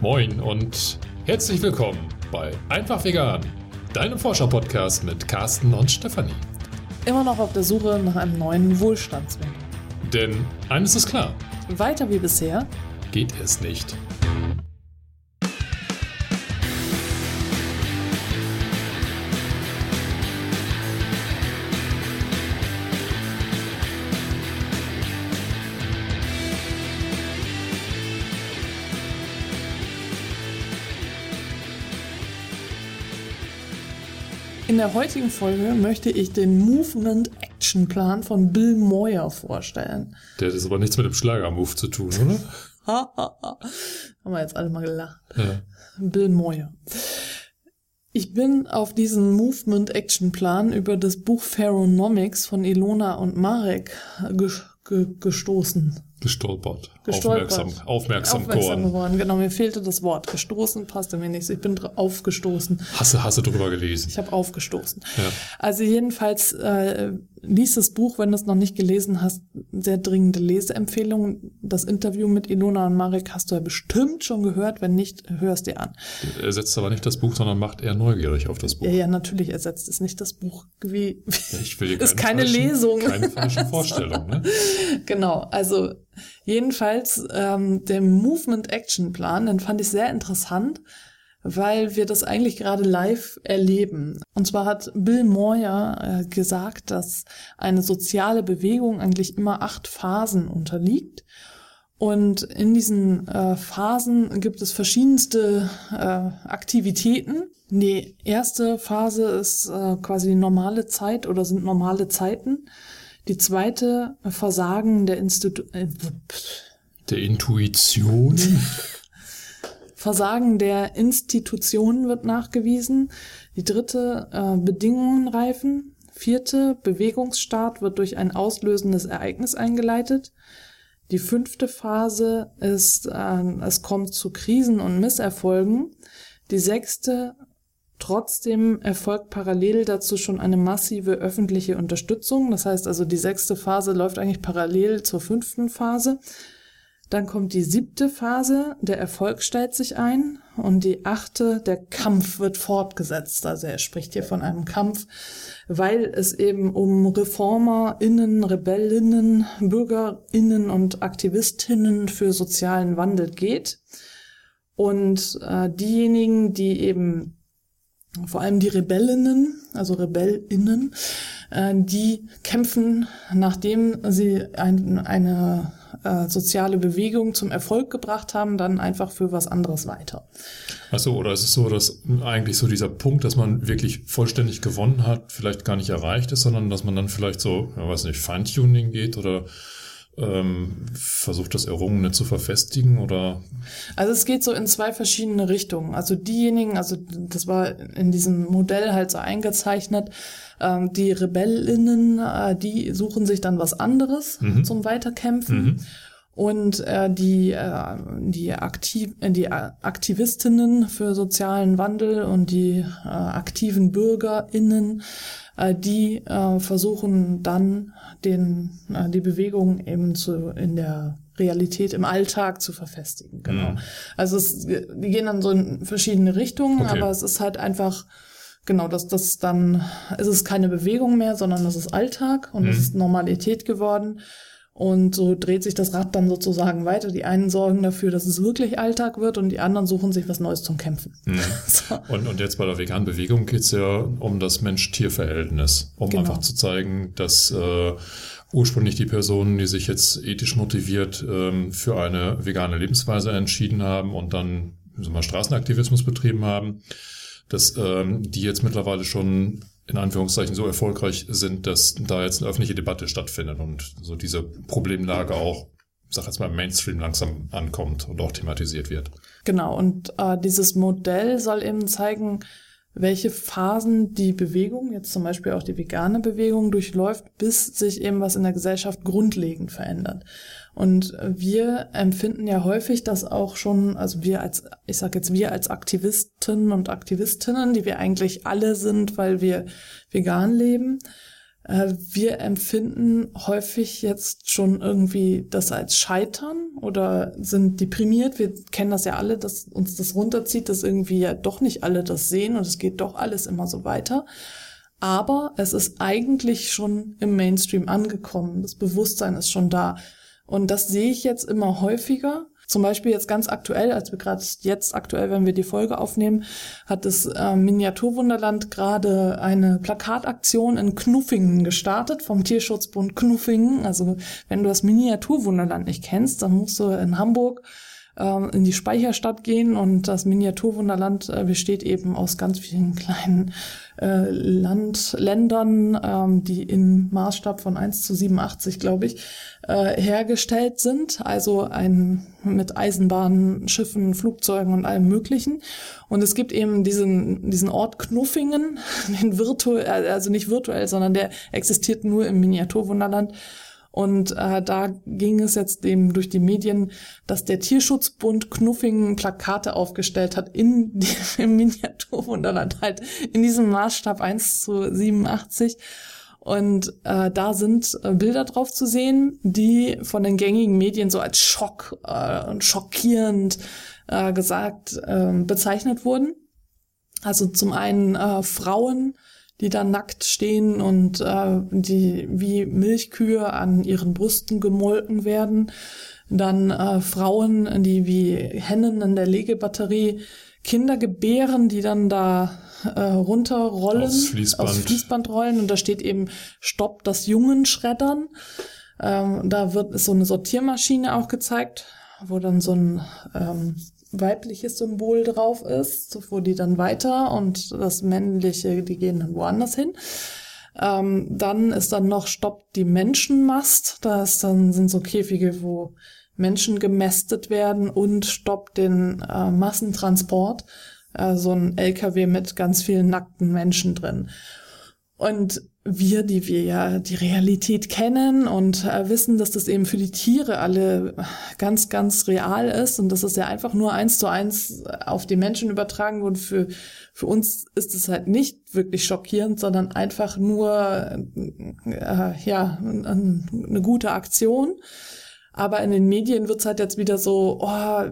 Moin und herzlich willkommen bei Einfach Vegan, deinem Forscher-Podcast mit Carsten und Stefanie. Immer noch auf der Suche nach einem neuen Wohlstandsweg. Denn eines ist klar: Weiter wie bisher geht es nicht. In der heutigen Folge möchte ich den Movement Action Plan von Bill Moyer vorstellen. Der hat jetzt aber nichts mit dem Schlagermove zu tun, oder? Haben wir jetzt alle mal gelacht. Ja. Bill Moyer. Ich bin auf diesen Movement Action Plan über das Buch Pharaonomics von Ilona und Marek gestoßen. Gestolpert. Gestolpert. Aufmerksam, aufmerksam, aufmerksam geworden. Genau, mir fehlte das Wort. Gestoßen passte mir nicht. Ich bin aufgestoßen. Hast du, hast du drüber gelesen? Ich habe aufgestoßen. Ja. Also jedenfalls äh, lies das Buch, wenn du es noch nicht gelesen hast. Sehr dringende Leseempfehlung. Das Interview mit Ilona und Marek hast du ja bestimmt schon gehört. Wenn nicht, hörst dir an. Er ersetzt aber nicht das Buch, sondern macht eher neugierig auf das Buch. Ja, ja natürlich ersetzt es nicht das Buch. Wie, ich will ist keine falschen, Lesung. Keine falsche Vorstellung. Ne? genau, also Jedenfalls ähm, der Movement Action Plan, den fand ich sehr interessant, weil wir das eigentlich gerade live erleben. Und zwar hat Bill Moyer äh, gesagt, dass eine soziale Bewegung eigentlich immer acht Phasen unterliegt. Und in diesen äh, Phasen gibt es verschiedenste äh, Aktivitäten. Die erste Phase ist äh, quasi normale Zeit oder sind normale Zeiten. Die zweite Versagen der Institu äh, der Intuition. Versagen der Institutionen wird nachgewiesen. Die dritte äh, Bedingungen reifen. Vierte Bewegungsstart wird durch ein auslösendes Ereignis eingeleitet. Die fünfte Phase ist, äh, es kommt zu Krisen und Misserfolgen. Die sechste Trotzdem erfolgt parallel dazu schon eine massive öffentliche Unterstützung. Das heißt also, die sechste Phase läuft eigentlich parallel zur fünften Phase. Dann kommt die siebte Phase, der Erfolg stellt sich ein. Und die achte, der Kampf wird fortgesetzt. Also er spricht hier von einem Kampf, weil es eben um ReformerInnen, Rebellinnen, BürgerInnen und AktivistInnen für sozialen Wandel geht. Und äh, diejenigen, die eben vor allem die Rebellinnen, also Rebellinnen, äh, die kämpfen, nachdem sie ein, eine äh, soziale Bewegung zum Erfolg gebracht haben, dann einfach für was anderes weiter. Achso, oder ist es so, dass eigentlich so dieser Punkt, dass man wirklich vollständig gewonnen hat, vielleicht gar nicht erreicht ist, sondern dass man dann vielleicht so, ja, weiß nicht, Feintuning geht oder versucht das Errungene zu verfestigen oder? Also es geht so in zwei verschiedene Richtungen. Also diejenigen, also das war in diesem Modell halt so eingezeichnet, ähm, die Rebellinnen, äh, die suchen sich dann was anderes mhm. zum Weiterkämpfen. Mhm. Und äh, die, äh, die, Aktiv die Aktivistinnen für sozialen Wandel und die aktiven BürgerInnen, die äh, versuchen dann den, äh, die Bewegung eben zu, in der Realität im Alltag zu verfestigen. Genau. Mhm. Also es, die gehen dann so in verschiedene Richtungen, okay. aber es ist halt einfach genau, dass das dann ist es keine Bewegung mehr, sondern es ist Alltag und mhm. es ist Normalität geworden. Und so dreht sich das Rad dann sozusagen weiter. Die einen sorgen dafür, dass es wirklich Alltag wird und die anderen suchen sich was Neues zum Kämpfen. Mhm. So. Und, und jetzt bei der veganen Bewegung geht es ja um das Mensch-Tier-Verhältnis, um genau. einfach zu zeigen, dass äh, ursprünglich die Personen, die sich jetzt ethisch motiviert ähm, für eine vegane Lebensweise entschieden haben und dann so mal Straßenaktivismus betrieben haben, dass ähm, die jetzt mittlerweile schon in Anführungszeichen so erfolgreich sind, dass da jetzt eine öffentliche Debatte stattfindet und so diese Problemlage auch, ich sag jetzt mal, Mainstream langsam ankommt und auch thematisiert wird. Genau, und äh, dieses Modell soll eben zeigen, welche Phasen die Bewegung, jetzt zum Beispiel auch die vegane Bewegung, durchläuft, bis sich eben was in der Gesellschaft grundlegend verändert. Und wir empfinden ja häufig, dass auch schon, also wir als, ich sage jetzt wir als Aktivisten und Aktivistinnen, die wir eigentlich alle sind, weil wir vegan leben, Äh, wir empfinden häufig jetzt schon irgendwie das als Scheitern oder sind deprimiert. Wir kennen das ja alle, dass uns das runterzieht, dass irgendwie ja doch nicht alle das sehen und es geht doch alles immer so weiter. Aber es ist eigentlich schon im Mainstream angekommen. Das Bewusstsein ist schon da. Und das sehe ich jetzt immer häufiger. Zum Beispiel jetzt ganz aktuell, als wir gerade jetzt aktuell, wenn wir die Folge aufnehmen, hat das äh, Miniaturwunderland gerade eine Plakataktion in Knuffingen gestartet vom Tierschutzbund Knuffingen. Also wenn du das Miniaturwunderland nicht kennst, dann musst du in Hamburg ähm, in die Speicherstadt gehen und das Miniaturwunderland äh, besteht eben aus ganz vielen kleinen äh, Land, Ländern, ähm, die in Maßstab von 1 zu 87, glaube ich, äh, hergestellt sind. Also ein mit Eisenbahnen, Schiffen, Flugzeugen und allem Möglichen. Und es gibt eben diesen, diesen Ort Knuffingen, den virtuell, also nicht virtuell, sondern der existiert nur im Miniaturwunderland. Und äh, da ging es jetzt eben durch die Medien, dass der Tierschutzbund Knuffingen Plakate aufgestellt hat in im Miniaturwunderland, halt in diesem Maßstab 1 zu 87. Und äh, da sind äh, Bilder drauf zu sehen, die von den gängigen Medien so als Schock äh, und schockierend äh, gesagt äh, bezeichnet wurden. Also zum einen äh, Frauen, die da nackt stehen und äh, die wie Milchkühe an ihren Brüsten gemolken werden. Dann äh, Frauen, die wie Hennen in der Legebatterie Kinder gebären, die dann da äh, runterrollen, aufs Fließband. aufs Fließband rollen und da steht eben Stopp das Jungen schreddern. Ähm, da wird so eine Sortiermaschine auch gezeigt, wo dann so ein ähm, weibliches Symbol drauf ist, wo die dann weiter und das männliche, die gehen dann woanders hin. Ähm, dann ist dann noch Stopp die Menschenmast. Da ist dann sind so Käfige, wo Menschen gemästet werden und Stopp den äh, Massentransport. Äh, so ein LKW mit ganz vielen nackten Menschen drin. Und wir, die wir ja die Realität kennen und äh, wissen, dass das eben für die Tiere alle ganz, ganz real ist und dass es ja einfach nur eins zu eins auf die Menschen übertragen wurde. Für, für uns ist es halt nicht wirklich schockierend, sondern einfach nur, äh, ja, eine gute Aktion. Aber in den Medien wird's halt jetzt wieder so, oh,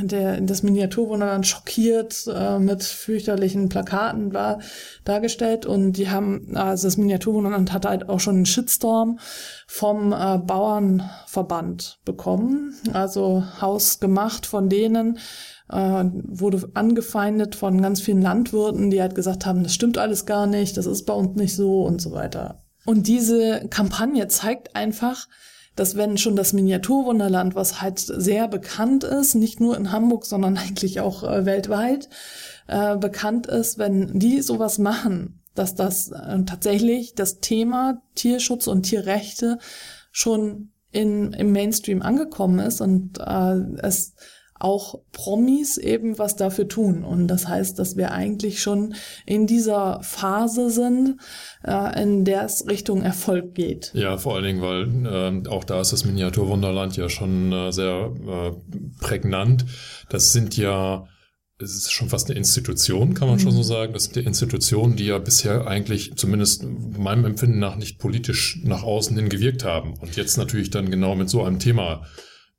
der, das Miniaturwunderland schockiert äh, mit fürchterlichen Plakaten bla, dargestellt. Und die haben, also das Miniaturwunderland hat halt auch schon einen Shitstorm vom äh, Bauernverband bekommen. Also hausgemacht von denen, äh, wurde angefeindet von ganz vielen Landwirten, die halt gesagt haben, das stimmt alles gar nicht, das ist bei uns nicht so und so weiter. Und diese Kampagne zeigt einfach, dass wenn schon das Miniaturwunderland, was halt sehr bekannt ist, nicht nur in Hamburg, sondern eigentlich auch äh, weltweit äh, bekannt ist, wenn die sowas machen, dass das äh, tatsächlich das Thema Tierschutz und Tierrechte schon in, im Mainstream angekommen ist und äh, es auch Promis eben was dafür tun. Und das heißt, dass wir eigentlich schon in dieser Phase sind, äh, in der es Richtung Erfolg geht. Ja, vor allen Dingen, weil äh, auch da ist das Miniaturwunderland ja schon äh, sehr äh, prägnant. Das sind ja es ist schon fast eine Institution, kann man mhm. schon so sagen. Das sind die Institutionen, die ja bisher eigentlich, zumindest meinem Empfinden nach, nicht politisch nach außen hin gewirkt haben. Und jetzt natürlich dann genau mit so einem Thema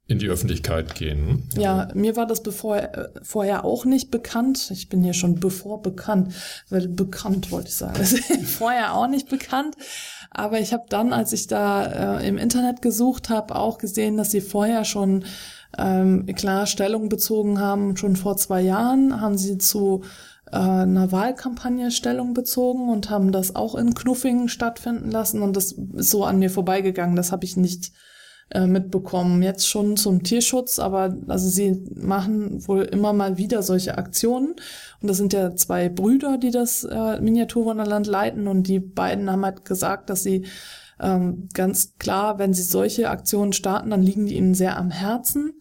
in die Öffentlichkeit gehen. Ja, mir war das bevor, äh, vorher auch nicht bekannt. Ich bin hier schon bevor bekannt, weil bekannt wollte ich sagen. vorher auch nicht bekannt. Aber ich habe dann, als ich da äh, im Internet gesucht habe, auch gesehen, dass sie vorher schon ähm, klar Stellung bezogen haben. Schon vor zwei Jahren haben sie zu äh, einer Wahlkampagne Stellung bezogen und haben das auch in Knuffingen stattfinden lassen. Und das ist so an mir vorbeigegangen. Das habe ich nicht äh, mitbekommen. Jetzt schon zum Tierschutz, aber also sie machen wohl immer mal wieder solche Aktionen. Und das sind ja zwei Brüder, die das äh, Miniaturwunderland leiten und die beiden haben halt gesagt, dass sie ähm, ganz klar, wenn sie solche Aktionen starten, dann liegen die ihnen sehr am Herzen.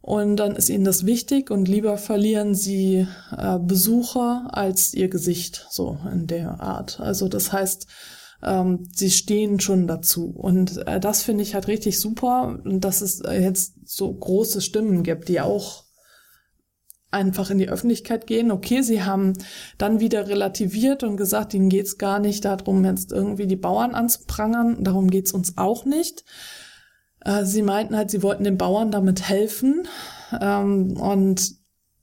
Und dann ist ihnen das wichtig und lieber verlieren sie äh, Besucher als ihr Gesicht, so in der Art. Also das heißt, ähm, sie stehen schon dazu. Und äh, das finde ich halt richtig super, dass es äh, jetzt so große Stimmen gibt, die auch einfach in die Öffentlichkeit gehen. Okay, sie haben dann wieder relativiert und gesagt, ihnen geht's gar nicht darum, jetzt irgendwie die Bauern anzuprangern. Darum geht's uns auch nicht. Äh, sie meinten halt, sie wollten den Bauern damit helfen. Ähm, und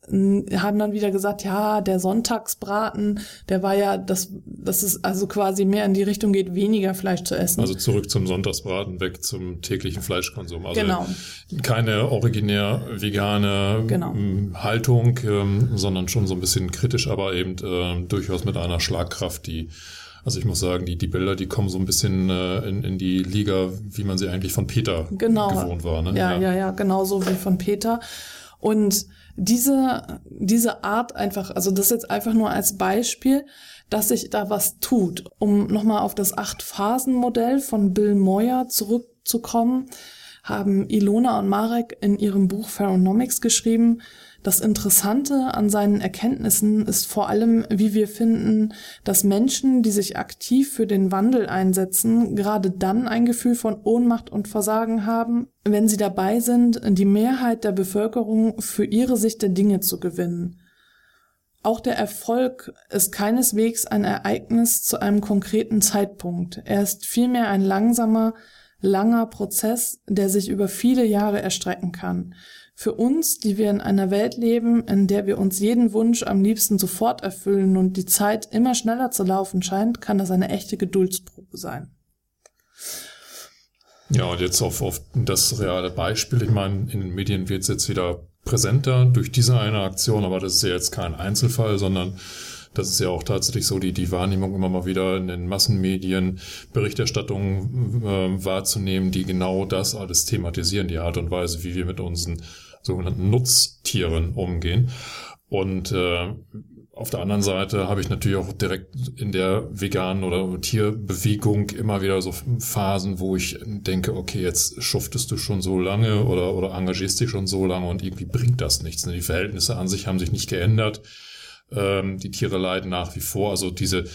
haben dann wieder gesagt, ja, der Sonntagsbraten, der war ja, das, das ist also quasi mehr in die Richtung geht, weniger Fleisch zu essen. Also zurück zum Sonntagsbraten, weg zum täglichen Fleischkonsum. Also genau. keine originär vegane genau. Ähm, Haltung, ähm, sondern schon so ein bisschen kritisch, aber eben äh, durchaus mit einer Schlagkraft, die also ich muss sagen, die, die Bilder, die kommen so ein bisschen äh, in, in die Liga, wie man sie eigentlich von Peter genau. gewohnt war. Ne? Ja, ja, ja, ja, genau so wie von Peter. Und diese, diese Art einfach, also das jetzt einfach nur als Beispiel, dass sich da was tut. Um nochmal auf das Acht-Phasen-Modell von Bill Moyer zurückzukommen, haben Ilona und Marek in ihrem Buch Pharaonomics geschrieben, das Interessante an seinen Erkenntnissen ist vor allem, wie wir finden, dass Menschen, die sich aktiv für den Wandel einsetzen, gerade dann ein Gefühl von Ohnmacht und Versagen haben, wenn sie dabei sind, die Mehrheit der Bevölkerung für ihre Sicht der Dinge zu gewinnen. Auch der Erfolg ist keineswegs ein Ereignis zu einem konkreten Zeitpunkt. Er ist vielmehr ein langsamer, langer Prozess, der sich über viele Jahre erstrecken kann. Für uns, die wir in einer Welt leben, in der wir uns jeden Wunsch am liebsten sofort erfüllen und die Zeit immer schneller zu laufen scheint, kann das eine echte Geduldsprobe sein. Ja, und jetzt auf, auf das reale Beispiel. Ich meine, in den Medien wird es jetzt wieder präsenter durch diese eine Aktion, aber das ist ja jetzt kein Einzelfall, sondern das ist ja auch tatsächlich so, die, die Wahrnehmung immer mal wieder in den Massenmedien, Berichterstattungen äh, wahrzunehmen, die genau das alles thematisieren, die Art und Weise, wie wir mit unseren sogenannten Nutztieren umgehen. Und äh, auf der anderen Seite habe ich natürlich auch direkt in der veganen oder Tierbewegung immer wieder so Phasen, wo ich denke, okay, jetzt schuftest du schon so lange oder, oder engagierst dich schon so lange und irgendwie bringt das nichts. Die Verhältnisse an sich haben sich nicht geändert. Ähm, die Tiere leiden nach wie vor. Also diese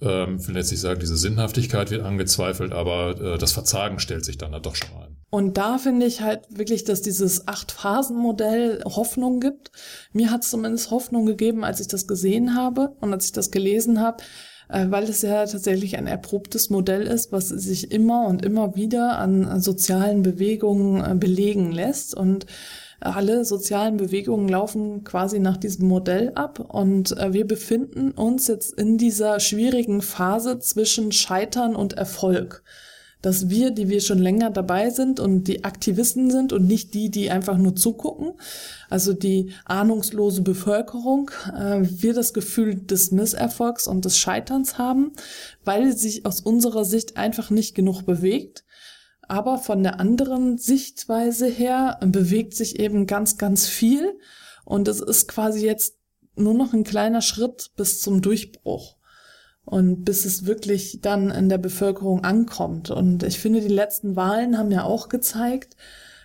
ähm, will jetzt nicht sagen, diese Sinnhaftigkeit wird angezweifelt, aber äh, das Verzagen stellt sich dann da doch schon ein. Und da finde ich halt wirklich, dass dieses Acht-Phasen-Modell Hoffnung gibt. Mir hat es zumindest Hoffnung gegeben, als ich das gesehen habe und als ich das gelesen habe, äh, weil es ja tatsächlich ein erprobtes Modell ist, was sich immer und immer wieder an, sozialen Bewegungen äh, belegen lässt und alle sozialen Bewegungen laufen quasi nach diesem Modell ab und äh, wir befinden uns jetzt in dieser schwierigen Phase zwischen Scheitern und Erfolg. Dass wir, die wir schon länger dabei sind und die Aktivisten sind und nicht die, die einfach nur zugucken, also die ahnungslose Bevölkerung, äh, wir das Gefühl des Misserfolgs und des Scheiterns haben, weil sich aus unserer Sicht einfach nicht genug bewegt aber von der anderen Sichtweise her bewegt sich eben ganz, ganz viel. Und es ist quasi jetzt nur noch ein kleiner Schritt bis zum Durchbruch. Und bis es wirklich dann in der Bevölkerung ankommt. Und ich finde, die letzten Wahlen haben ja auch gezeigt,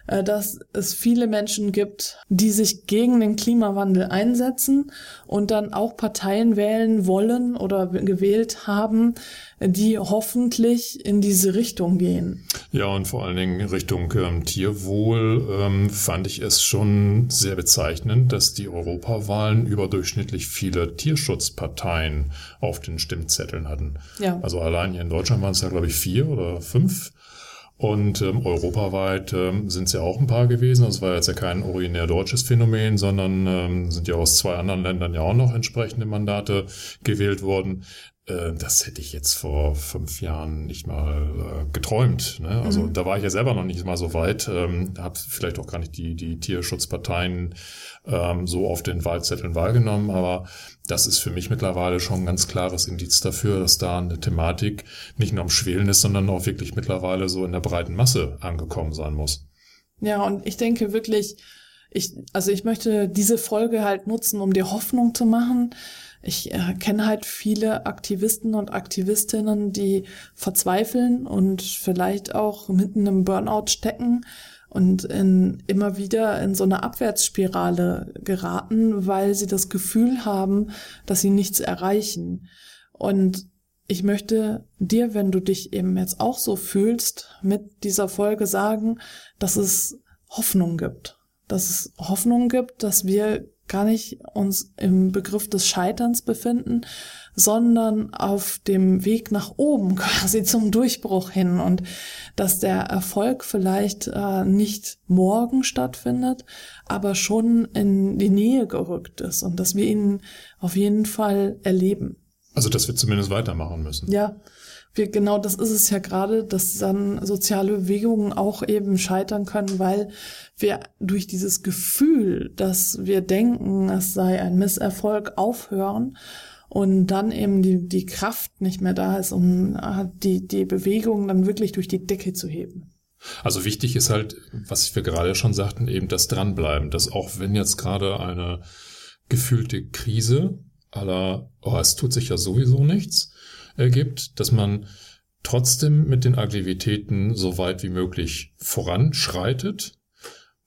dass es viele Menschen gibt, die sich gegen den Klimawandel einsetzen und dann auch Parteien wählen wollen oder gewählt haben, die hoffentlich in diese Richtung gehen. Ja, und vor allen Dingen Richtung ähm, Tierwohl ähm, fand ich es schon sehr bezeichnend, dass die Europawahlen überdurchschnittlich viele Tierschutzparteien auf den Stimmzetteln hatten. Ja. Also allein hier in Deutschland waren es ja, glaube ich, vier oder fünf. Und ähm, europaweit ähm, sind es ja auch ein paar gewesen. Das war jetzt ja kein originär deutsches Phänomen, sondern ähm, sind ja aus zwei anderen Ländern ja auch noch entsprechende Mandate gewählt worden. Äh, das hätte ich jetzt vor fünf Jahren nicht mal äh, geträumt. Ne? Also mhm. da war ich ja selber noch nicht mal so weit, ähm, habe vielleicht auch gar nicht die, die Tierschutzparteien ähm, so auf den Wahlzetteln wahrgenommen, aber das ist für mich mittlerweile schon ein ganz klares Indiz dafür, dass da eine Thematik nicht nur am Schwelen ist, sondern auch wirklich mittlerweile so in der breiten Masse angekommen sein muss. Ja, und ich denke wirklich, ich, also ich möchte diese Folge halt nutzen, um dir Hoffnung zu machen, ich äh, kenne halt viele Aktivisten und Aktivistinnen, die verzweifeln und vielleicht auch mitten im Burnout stecken und in, immer wieder in so eine Abwärtsspirale geraten, weil sie das Gefühl haben, dass sie nichts erreichen. Und ich möchte dir, wenn du dich eben jetzt auch so fühlst, mit dieser Folge sagen, dass es Hoffnung gibt. Dass es Hoffnung gibt, dass wir gar nicht uns im Begriff des Scheiterns befinden, sondern auf dem Weg nach oben, quasi zum Durchbruch hin und dass der Erfolg vielleicht äh, nicht morgen stattfindet, aber schon in die Nähe gerückt ist und dass wir ihn auf jeden Fall erleben. Also, dass wir zumindest weitermachen müssen. Ja, wir, genau das ist es ja gerade, dass dann soziale Bewegungen auch eben scheitern können, weil wir durch dieses Gefühl, dass wir denken, es sei ein Misserfolg, aufhören und dann eben die, die Kraft nicht mehr da ist, um äh, die, die Bewegung dann wirklich durch die Decke zu heben. Also wichtig ist halt, was wir gerade schon sagten, eben das Dranbleiben, dass auch wenn jetzt gerade eine gefühlte Krise aller, oh, es tut sich ja sowieso nichts, ergibt, dass man trotzdem mit den Aktivitäten so weit wie möglich voranschreitet,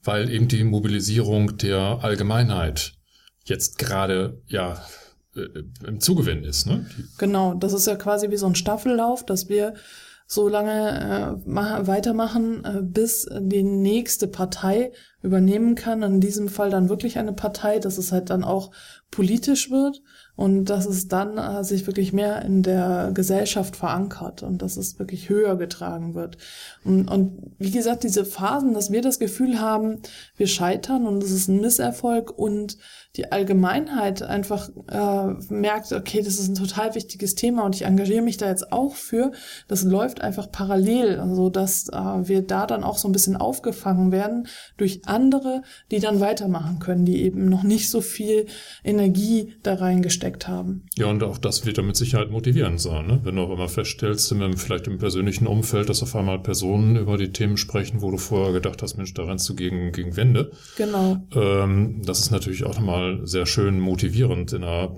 weil eben die Mobilisierung der Allgemeinheit jetzt gerade ja äh, im Zugewinn ist. Ne? Genau, das ist ja quasi wie so ein Staffellauf, dass wir so lange äh, weitermachen, äh, bis die nächste Partei übernehmen kann. In diesem Fall dann wirklich eine Partei, dass es halt dann auch politisch wird und dass es dann äh, sich wirklich mehr in der Gesellschaft verankert und dass es wirklich höher getragen wird. Und, und wie gesagt, diese Phasen, dass wir das Gefühl haben, wir scheitern und es ist ein Misserfolg und die Allgemeinheit einfach äh, merkt, okay, das ist ein total wichtiges Thema und ich engagiere mich da jetzt auch für, das läuft einfach parallel, also dass äh, wir da dann auch so ein bisschen aufgefangen werden durch andere, die dann weitermachen können, die eben noch nicht so viel Energie da reingesteckt haben. Ja, und auch das wird damit Sicherheit motivierend sein, ne? wenn du auch immer feststellst, vielleicht im persönlichen Umfeld, dass auf einmal Personen über die Themen sprechen, wo du vorher gedacht hast, Mensch, da rennst du gegen, gegen Wände. Genau. Ähm, das ist natürlich auch nochmal sehr schön motivierend, in einer,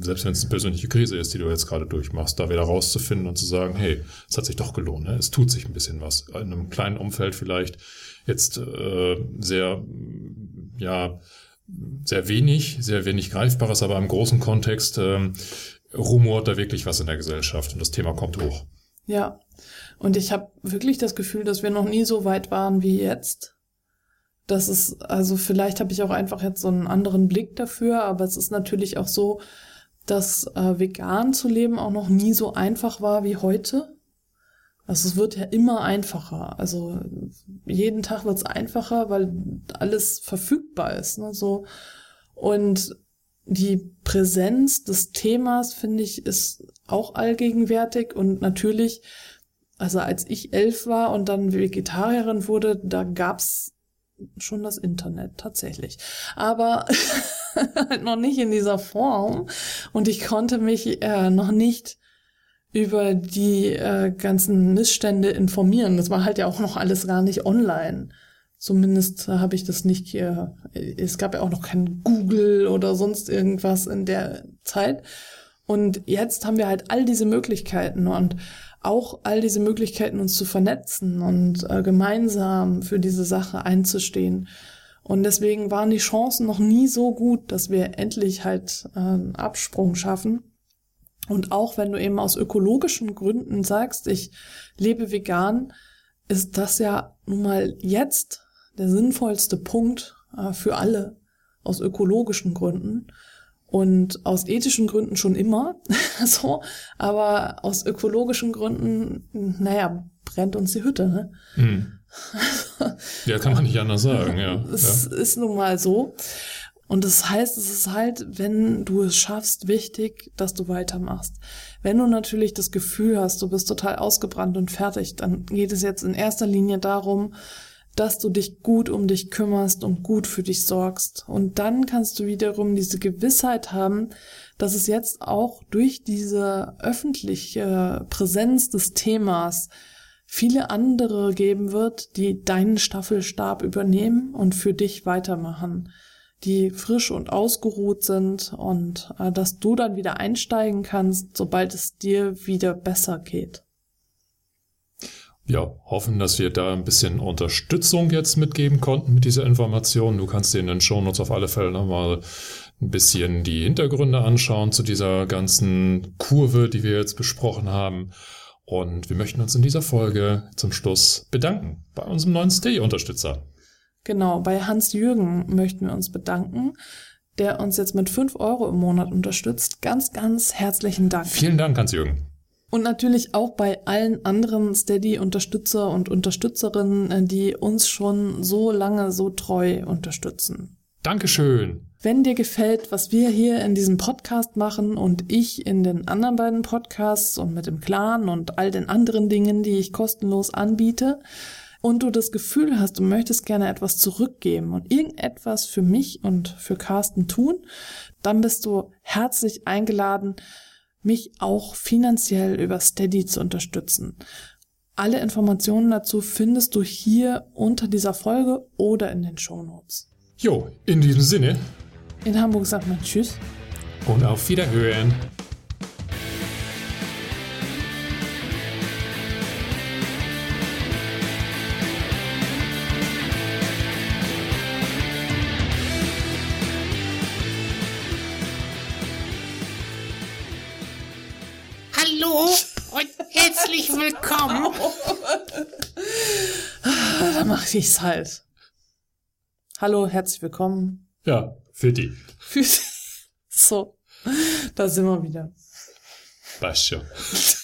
selbst wenn es eine persönliche Krise ist, die du jetzt gerade durchmachst, da wieder rauszufinden und zu sagen, hey, es hat sich doch gelohnt, ne? es tut sich ein bisschen was. In einem kleinen Umfeld vielleicht jetzt äh, sehr, ja, sehr wenig, sehr wenig Greifbares, aber im großen Kontext ähm, rumort da wirklich was in der Gesellschaft und das Thema kommt hoch. Ja, und ich habe wirklich das Gefühl, dass wir noch nie so weit waren wie jetzt. Das ist, also vielleicht habe ich auch einfach jetzt so einen anderen Blick dafür, aber es ist natürlich auch so, dass äh, vegan zu leben auch noch nie so einfach war wie heute. Also es wird ja immer einfacher. Also jeden Tag wird es einfacher, weil alles verfügbar ist. Ne? So. Und die Präsenz des Themas, finde ich, ist auch allgegenwärtig. Und natürlich, also als ich elf war und dann Vegetarierin wurde, da gab's schon das Internet tatsächlich. Aber halt noch nicht in dieser Form. Und ich konnte mich äh, noch nicht über die äh, ganzen Missstände informieren. Das war halt ja auch noch alles gar nicht online. Zumindest habe ich das nicht hier. Es gab ja auch noch kein Google oder sonst irgendwas in der Zeit. Und jetzt haben wir halt all diese Möglichkeiten und auch all diese Möglichkeiten, uns zu vernetzen und äh, gemeinsam für diese Sache einzustehen. Und deswegen waren die Chancen noch nie so gut, dass wir endlich halt äh, einen Absprung schaffen. Und auch wenn du eben aus ökologischen Gründen sagst, ich lebe vegan, ist das ja nun mal jetzt der sinnvollste Punkt äh, für alle aus ökologischen Gründen und aus ethischen Gründen schon immer so, aber aus ökologischen Gründen, naja, brennt uns die Hütte, ne? Hm. ja, kann man nicht anders sagen, ja. Es ja. ist nun mal so. Und das heißt, es ist halt, wenn du es schaffst, wichtig, dass du weitermachst. Wenn du natürlich das Gefühl hast, du bist total ausgebrannt und fertig, dann geht es jetzt in erster Linie darum, dass du dich gut um dich kümmerst und gut für dich sorgst. Und dann kannst du wiederum diese Gewissheit haben, dass es jetzt auch durch diese öffentliche Präsenz des Themas viele andere geben wird, die deinen Staffelstab übernehmen und für dich weitermachen die frisch und ausgeruht sind und äh, dass du dann wieder einsteigen kannst, sobald es dir wieder besser geht. Ja, hoffen, dass wir da ein bisschen Unterstützung jetzt mitgeben konnten mit dieser Information. Du kannst dir in den Shownotes auf alle Fälle nochmal ein bisschen die Hintergründe anschauen zu dieser ganzen Kurve, die wir jetzt besprochen haben. Und wir möchten uns in dieser Folge zum Schluss bedanken bei unserem neuen Stay-Unterstützer. Genau, bei Hans-Jürgen möchten wir uns bedanken. der uns jetzt mit 5 Euro im Monat unterstützt. Ganz, ganz herzlichen Dank. Vielen Dank, Hans-Jürgen. Und natürlich auch bei allen anderen Steady-Unterstützer und Unterstützerinnen, die uns schon so lange so treu unterstützen. Dankeschön. Wenn dir gefällt, was wir hier in diesem Podcast machen und ich in den anderen beiden Podcasts und mit dem Clan und all den anderen Dingen, die ich kostenlos anbiete, und du das Gefühl hast, du möchtest gerne etwas zurückgeben und irgendetwas für mich und für Carsten tun, dann bist du herzlich eingeladen, mich auch finanziell über Steady zu unterstützen. Alle Informationen dazu findest du hier unter dieser Folge oder in den Shownotes. Jo, in diesem Sinne. In Hamburg sagt man Tschüss. Und auf Wiederhören. Mach ich's halt. Hallo, herzlich willkommen. Ja, für die. So, da sind wir wieder. Passt schon.